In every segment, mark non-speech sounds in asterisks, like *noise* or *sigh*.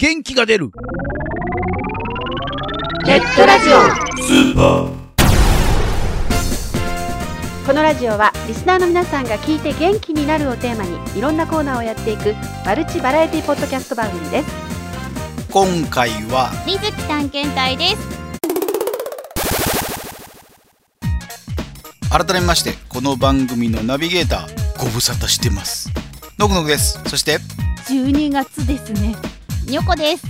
元気が出る。ネットラジオ。スーパー。このラジオはリスナーの皆さんが聞いて元気になるをテーマにいろんなコーナーをやっていくマルチバラエティポッドキャスト番組です。今回は。水木探検隊です。改めましてこの番組のナビゲーターご無沙汰してます。のぐのぐです。そして。12月ですねにょこです。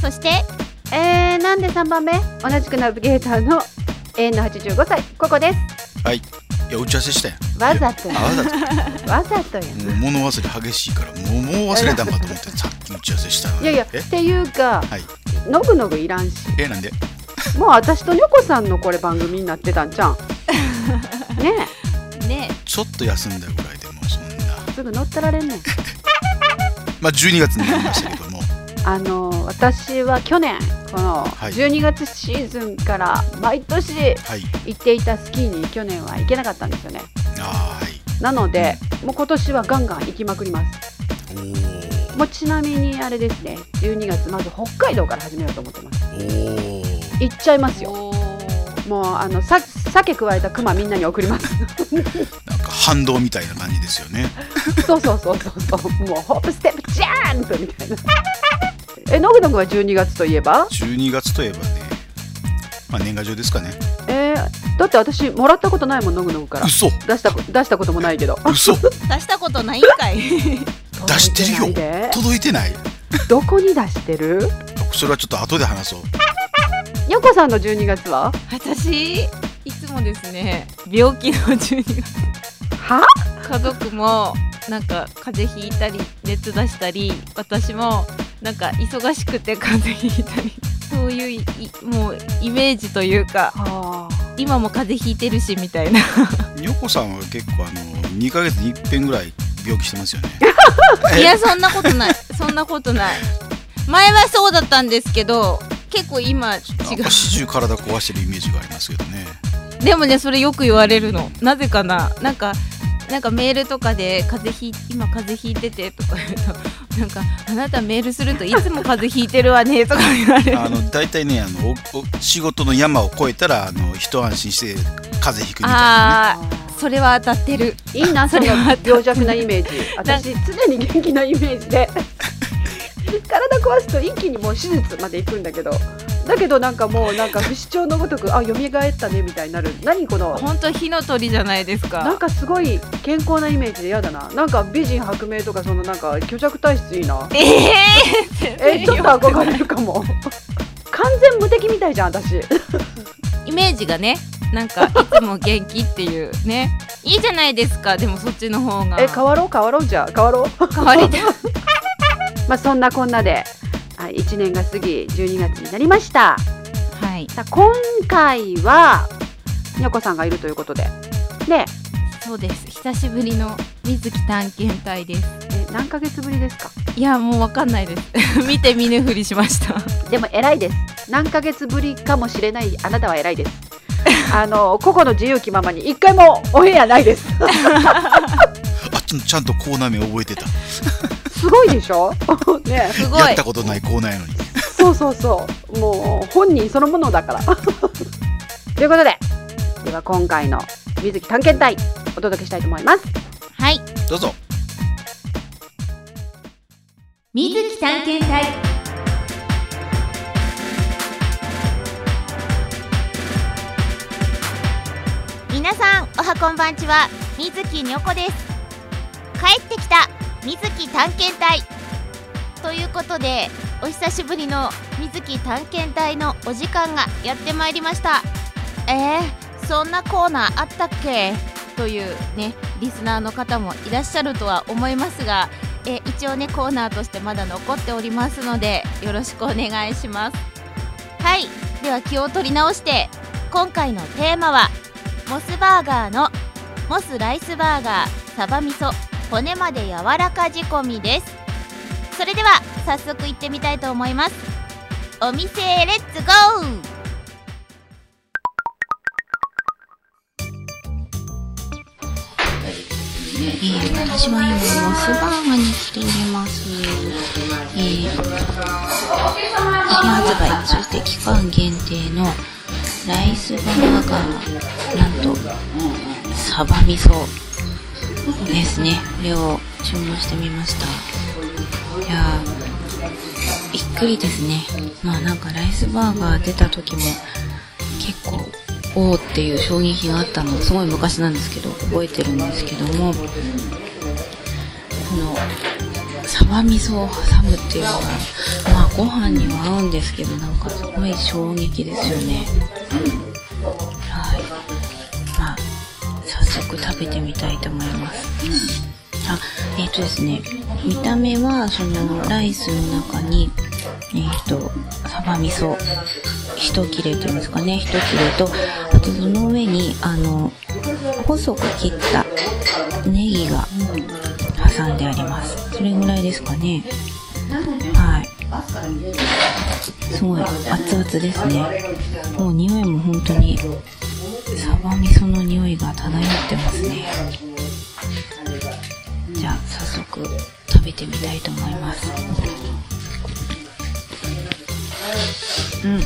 そしてえー、なんで3番目？同じくナビゲーターの永遠の85歳ここです。はい。いや打ち合わせしたやんわざとわざと。わざとや。もう物忘れ激しいからもうもう忘れたんかと思って *laughs* さっき打ち合わせしたのに。いやいやえ？っていうかはい。のぐのぐいらんし。えなんで？*laughs* もう私とにょこさんのこれ番組になってたんじゃん *laughs* ねねちょっと休んだぐらいでもうそんな。えすぐ乗ったられんねん。まあ12月になりましたけどもあの私は去年このはい。12月シーズンから毎年はい。行っていたスキーに去年は行けなかったんですよね。はい。なのでもう今年はガンガン行きまくります。もうちなみにあれですね12月まず北海道から始めようと思ってます。行っちゃいますよ。もうあのさ鮭加えたクマみんなに送ります。なんか反動みたいな感じですよね。*laughs* そうそうそうそうそう。もうホップステップジャンプみたいなえのぐのぐは12月といえば？12月といえばねまあ年賀状ですかね。えー、だって私もらったことないもんのぐのぐから。嘘。出したこ出したこともないけど。嘘。*laughs* 出したことないんかい。出してるよ。届いてないで。届いてない。どこに出してる？それはちょっと後で話そう。よこさんの12月は？私いつもですね病気の12月は？家族もなんか風邪ひいたり熱出したり私もなんか忙しくて風邪ひいたり。そういういもうイメージというかは今も風邪ひいてるしみたいな。にょこさんは結構あの2ヶ月に一遍ぐらい病気してますよね。*laughs* いやそんなことない。そんなことない。前はそうだったんですけど結構今違なんか始終体壊してるイメージがありますけどね。うでもねそれよく言われるの。なぜかな。なんかなんかメールとかで風邪ひい今風邪ひいててとか言うとなんかあなたメールするといつも風邪ひいてるわねとか言われる。あの大体ねあのおお仕事の山を越えたらあの一安心して風邪ひくみたいなあーそれは当たってる。いいなそれは。病弱なイメージ。私常に元気なイメージで。*laughs* 体壊すと一気にもう手術まで行くんだけどだけどなんかもうなんか不死鳥のごとくあ蘇ったねみたいになる。何この？本当火の鳥じゃないですか。なんかすごい健康なイメージで嫌だな。なんか美人白明とかそのなんか虚弱体質いいな。えええちょっと憧れるかも。完全無敵みたいじゃん私。イメージがねなんかいつも元気っていうね。いいじゃないですかでもそっちの方が。え変わろう？変わろう？じゃあ変わろう。変わりたい。*laughs* まあそんなこんなではい1年が過ぎ12月になりました。はい。さあ今回はにゃこさんがいるということで。でそうです。久しぶりの水木探検隊です。え何ヶ月ぶりですか？いやもうわかんないです。*laughs* 見て見ぬふりしました。でも偉いです。何ヶ月ぶりかもしれないあなたは偉いです。*laughs* あの個々の自由気ままに一回もお部屋ないです。*laughs* あちちゃんとコーナー名覚えてたすごいでしょ？*laughs* ね。すごい。やったことないコーナーやのに。そうそうそう。もう本人そのものだから。*laughs* ということででは今回の水木探検隊お届けしたいと思います。はい。どうぞ。水木探検隊。皆さんおはこんばんちは。水木にょこです。帰ってきた水木探検隊。ということでお久しぶりの水木探検隊のお時間がやってまいりました。えー、そんなコーナーあったっけ？というねリスナーの方もいらっしゃるとは思いますがえー一応ねコーナーとしてまだ残っておりますのでよろしくお願いします。はいでは気を取り直して今回のテーマはモスバーガーのモスライスバーガーサバ味噌。骨まで柔らか仕込みです。それでは早速行ってみたいと思います。お店へレッツゴー。えー私は今モスバーガーに来ております。えー新発売、そして期間限定のライスバーガー、なんと、サバ味噌。ですね。これを注文してみました。いや、びっくりですね。まあなんかライスバーガー出た時も結構、おーっていう衝撃があったの、すごい昔なんですけど、覚えてるんですけども、この、サバ味噌を挟むっていうのは、まあご飯には合うんですけど、なんかすごい衝撃ですよね。はい。食べてみたいと思います。あ、えっ、とですね、見た目は、その、ライスの中に、えっ、と、サバ味噌、一切れというんですかね、一切れと、あとその上に、あの、細く切ったネギが挟んであります。それぐらいですかね。はい。すごい熱々ですね。もう匂いも本当にサバ味噌の匂いが漂ってますね。じゃあ早速食べてみたいと思います。うん。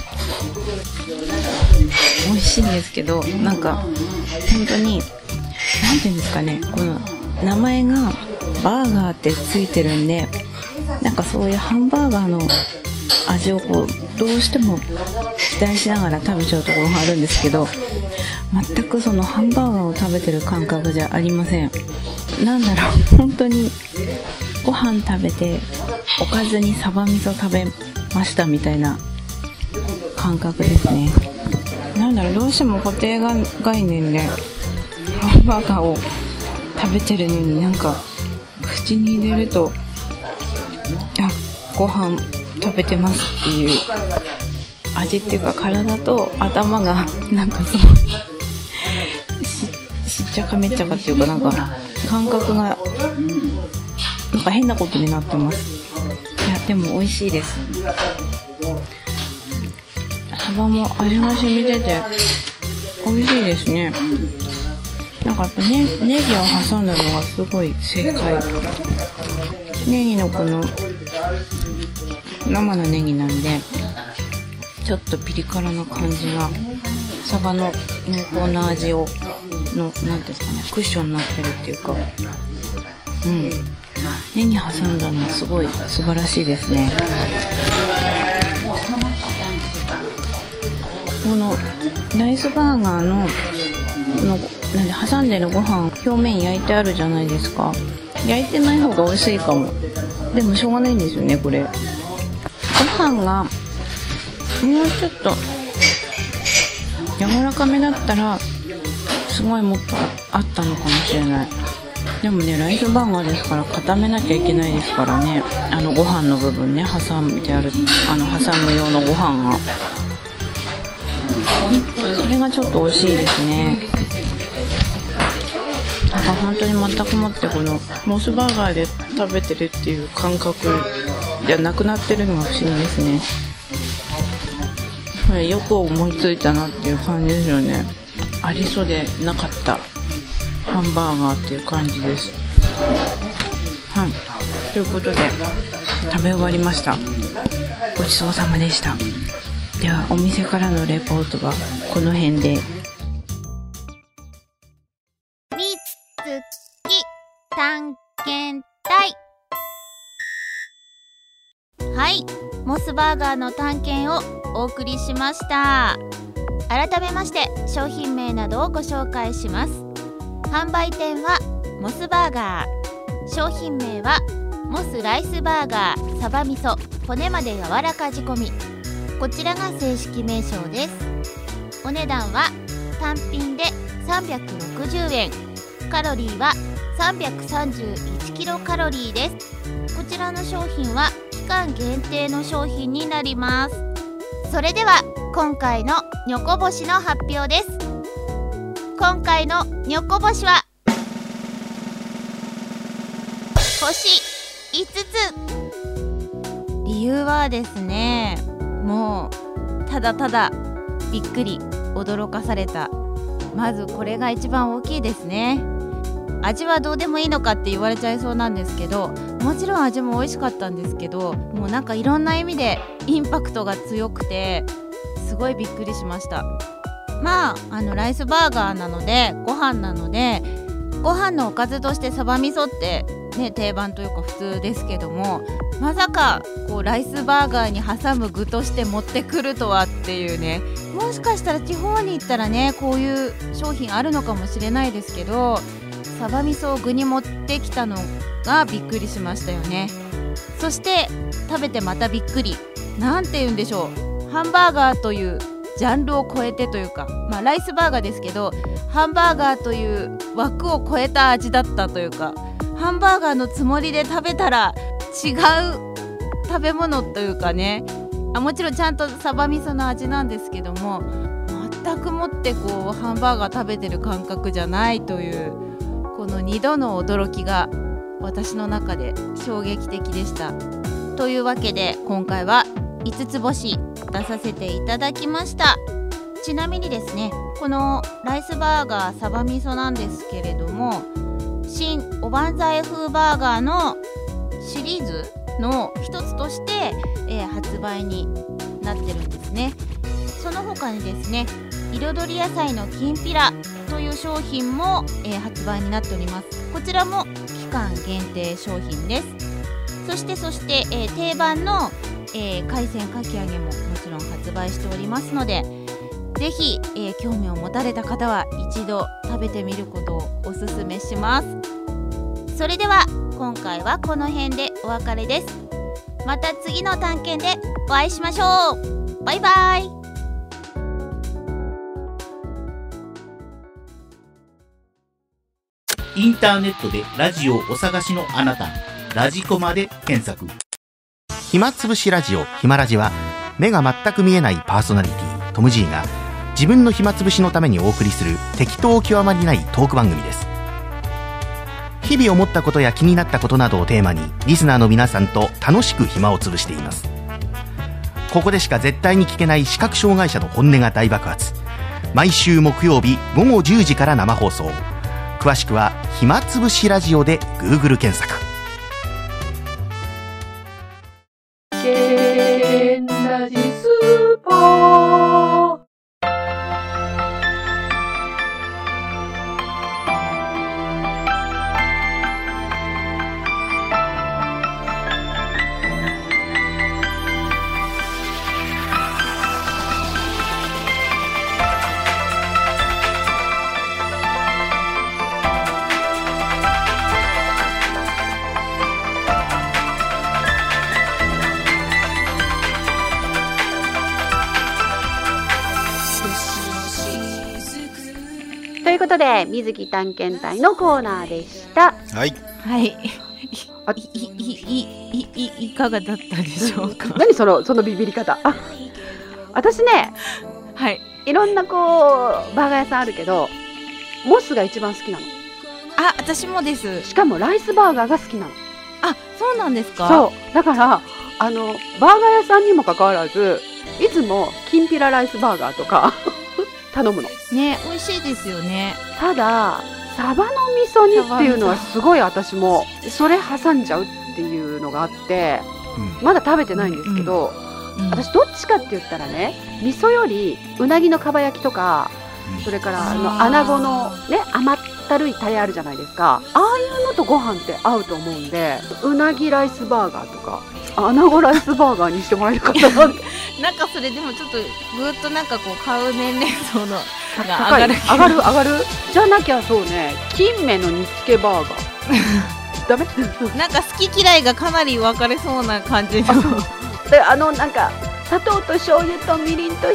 美味しいんですけど、なんか本当に、なんていうんですかね、この名前がバーガーってついてるんで、なんかそういうハンバーガーの味をこうどうしても期待しながら食べちゃうところがあるんですけど全くそのハンバーガーを食べてる感覚じゃありません。なんだろう本当にご飯食べておかずにサバ味噌食べましたみたいな感覚ですね。なんだろうどうしても固定概念でハンバーガーを食べてるのになんか口に入れるとあご飯食べてますっていう。味っていうか体と頭が *laughs* なんかすごいししっちゃかめっちゃかっていうかなんか感覚がなんか変なことになってます。いやでも美味しいです。サバも味が染みてて美味しいですね。なんかやっぱねネギを挟んだのがすごい正解。ネギのこの生のネギなんでちょっとピリ辛な感じがサバの濃厚な味をの何んですかねクッションになってるっていうか。うん。ネギ挟んだのすごい素晴らしいですね。このライスバーガーののなんで挟んでるご飯表面焼いてあるじゃないですか。焼いてない方が美味しいかも。でもしょうがないんですよねこれ。ご飯がもうちょっと柔らかめだったらすごいもっとあったのかもしれない。でもねライスバーガーですから固めなきゃいけないですからね。あのご飯の部分ね挟んであるあの挟む用のご飯が。それがちょっと惜しいですね。なんか本当に全くもってこのモスバーガーで食べてるっていう感覚じゃなくなってるのが不思議ですね。これよく思いついたなっていう感じですよね。ありそうでなかったハンバーガーっていう感じです。はい。ということで食べ終わりました。ごちそうさまでした。ではお店からのレポートはこの辺で。はい。モスバーガーの探検をお送りしました。改めまして商品名などをご紹介します。販売店はモスバーガー。商品名はモスライスバーガー。サバ味噌。骨まで柔らか仕込み。こちらが正式名称です。お値段は単品で360円カロリーは331キロカロリーです。こちらの商品は間限定の商品になります。それでは今回のにょこ星の発表です。今回のにょこ星は星5つ。理由はですねもうただただびっくり驚かされた。まずこれが一番大きいですね。味はどうでもいいのかって言われちゃいそうなんですけどもちろん味も美味しかったんですけどもうなんかいろんな意味でインパクトが強くてすごいびっくりしました。まああのライスバーガーなのでご飯なのでご飯のおかずとしてサバ味噌ってね定番というか普通ですけどもまさかこうライスバーガーに挟む具として持ってくるとはっていうねもしかしたら地方に行ったらねこういう商品あるのかもしれないですけどサバ味噌を具に持ってきたのがびっくりしましたよね。そして食べてまたびっくり。なんて言うんでしょう。ハンバーガーというジャンルを超えてというか、まあ、ライスバーガーですけどハンバーガーという枠を超えた味だったというかハンバーガーのつもりで食べたら違う食べ物というかね。あもちろんちゃんとサバ味噌の味なんですけども全くもってこうハンバーガー食べてる感覚じゃないというこの2度の驚きが私の中で衝撃的でした。というわけで今回は5つ星出させていただきました。ちなみにですねこのライスバーガーサバ味噌なんですけれども新おばんざい風バーガーのシリーズの一つとして、えー発売になってるんですね。その他にですね彩り野菜のきんぴらという商品も、えー発売になっております。こちらも間限定商品です。そしてそして、えー定番の、えー海鮮かき揚げももちろん発売しておりますのでぜひ、えー興味を持たれた方は一度食べてみることをおすすめします。それでは今回はこの辺でお別れです。また次の探検でお会いしましょう。バイバイ。インターネットでラジオをお探しのあなた、ラジコマで検索。暇つぶしラジオ。暇ラジは目が全く見えないパーソナリティ。トム・ジーが自分の暇つぶしのためにお送りする。適当極まりないトーク番組です。日々思ったことや気になったことなどをテーマにリスナーの皆さんと楽しく暇を潰しています。ここでしか絶対に聞けない視覚障害者の本音が大爆発。毎週木曜日午後10時から生放送。詳しくは「暇つぶしラジオ」で Google 検索。ことで水木探検隊のコーナーでした。はい。はい。あ *laughs* いいいいいいいかがだったでしょうか？*laughs* 何そのそのビビり方？あ私ねはい。いろんなこうバーガー屋さんあるけどモスが一番好きなの。あ私もです。しかもライスバーガーが好きなの。あそうなんですか？そう。だからあのバーガー屋さんにもかかわらずいつもきんぴらライスバーガーとか頼むの。ね美味しいですよね。ただサバの味噌煮っていうのはすごい私もそれ挟んじゃうっていうのがあってうん。まだ食べてないんですけど、私どっちかって言ったらね味噌よりうなぎのかば焼きとかうん。それからあの穴子のね甘ったるいタレあるじゃないですか。ああいうのとご飯って合うと思うんでうなぎライスバーガーとか穴子ライスバーガーにしてもらえるかな *laughs* なんかそれでもちょっとぐっとなんかこう買う年齢層のが上がる。上がる上がる？じゃなきゃそうね。金目の煮付けバーガー。*laughs* ダメ？なんか好き嫌いがかなり分かれそうな感じの。であのなんか砂糖と醤油とみりんと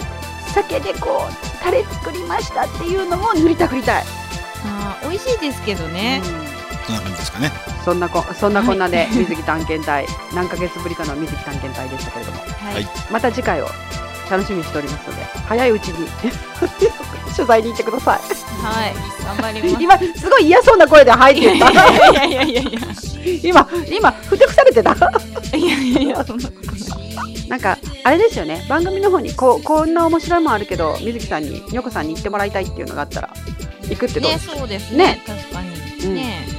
酒でこうタレ作りましたっていうのも塗りたくりたい、あー美味しいですけどね、そんな感じですかねそんなこそんなこんなで水木探検隊。何ヶ月ぶりかの水木探検隊でしたけれども。はい、はい。また次回を楽しみにしておりますので早いうちに *laughs* 取材に行ってくださはい、頑張ります。い *laughs* 今すごい嫌そうな声で入ってた。いやいやいやいやいや。*laughs* 今今ふてくされてた。いやいやいやそんなことない。なんかあれですよね。番組の方にこうこんな面白いもんあるけど水木さんににょこさんに行ってもらいたいっていうのがあったら行くってどう？ねですか、そうですね。ね。確かに。うん。ね。あの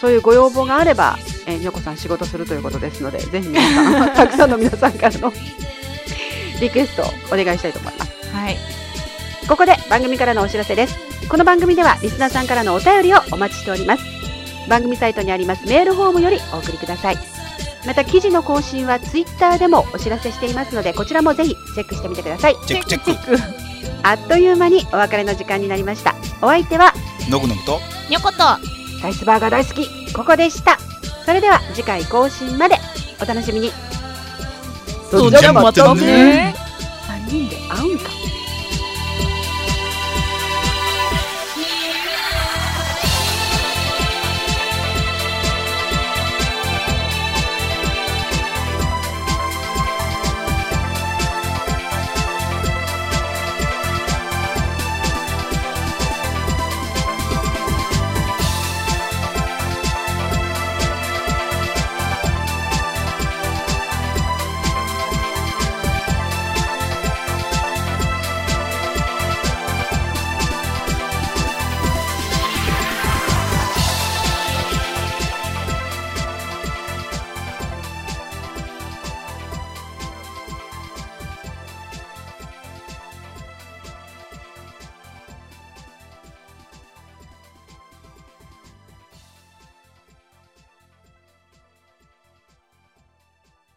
そういうご要望があれば、えー、にょこさん仕事するということですのでぜひ皆さんたくさんの皆さんからの *laughs* リクエストをお願いしたいと思います。はい。ここで番組からのお知らせです。この番組ではリスナーさんからのお便りをお待ちしております。番組サイトにありますメールフォームよりお送りください。また記事の更新はツイッターでもお知らせしていますのでこちらもぜひチェックしてみてください。チェックチェック。あっという間にお別れの時間になりました。お相手はのぐのぐとにょことライスバーガー大好き。ここでした。それでは次回更新まで。お楽しみに。それじゃまたね。3人で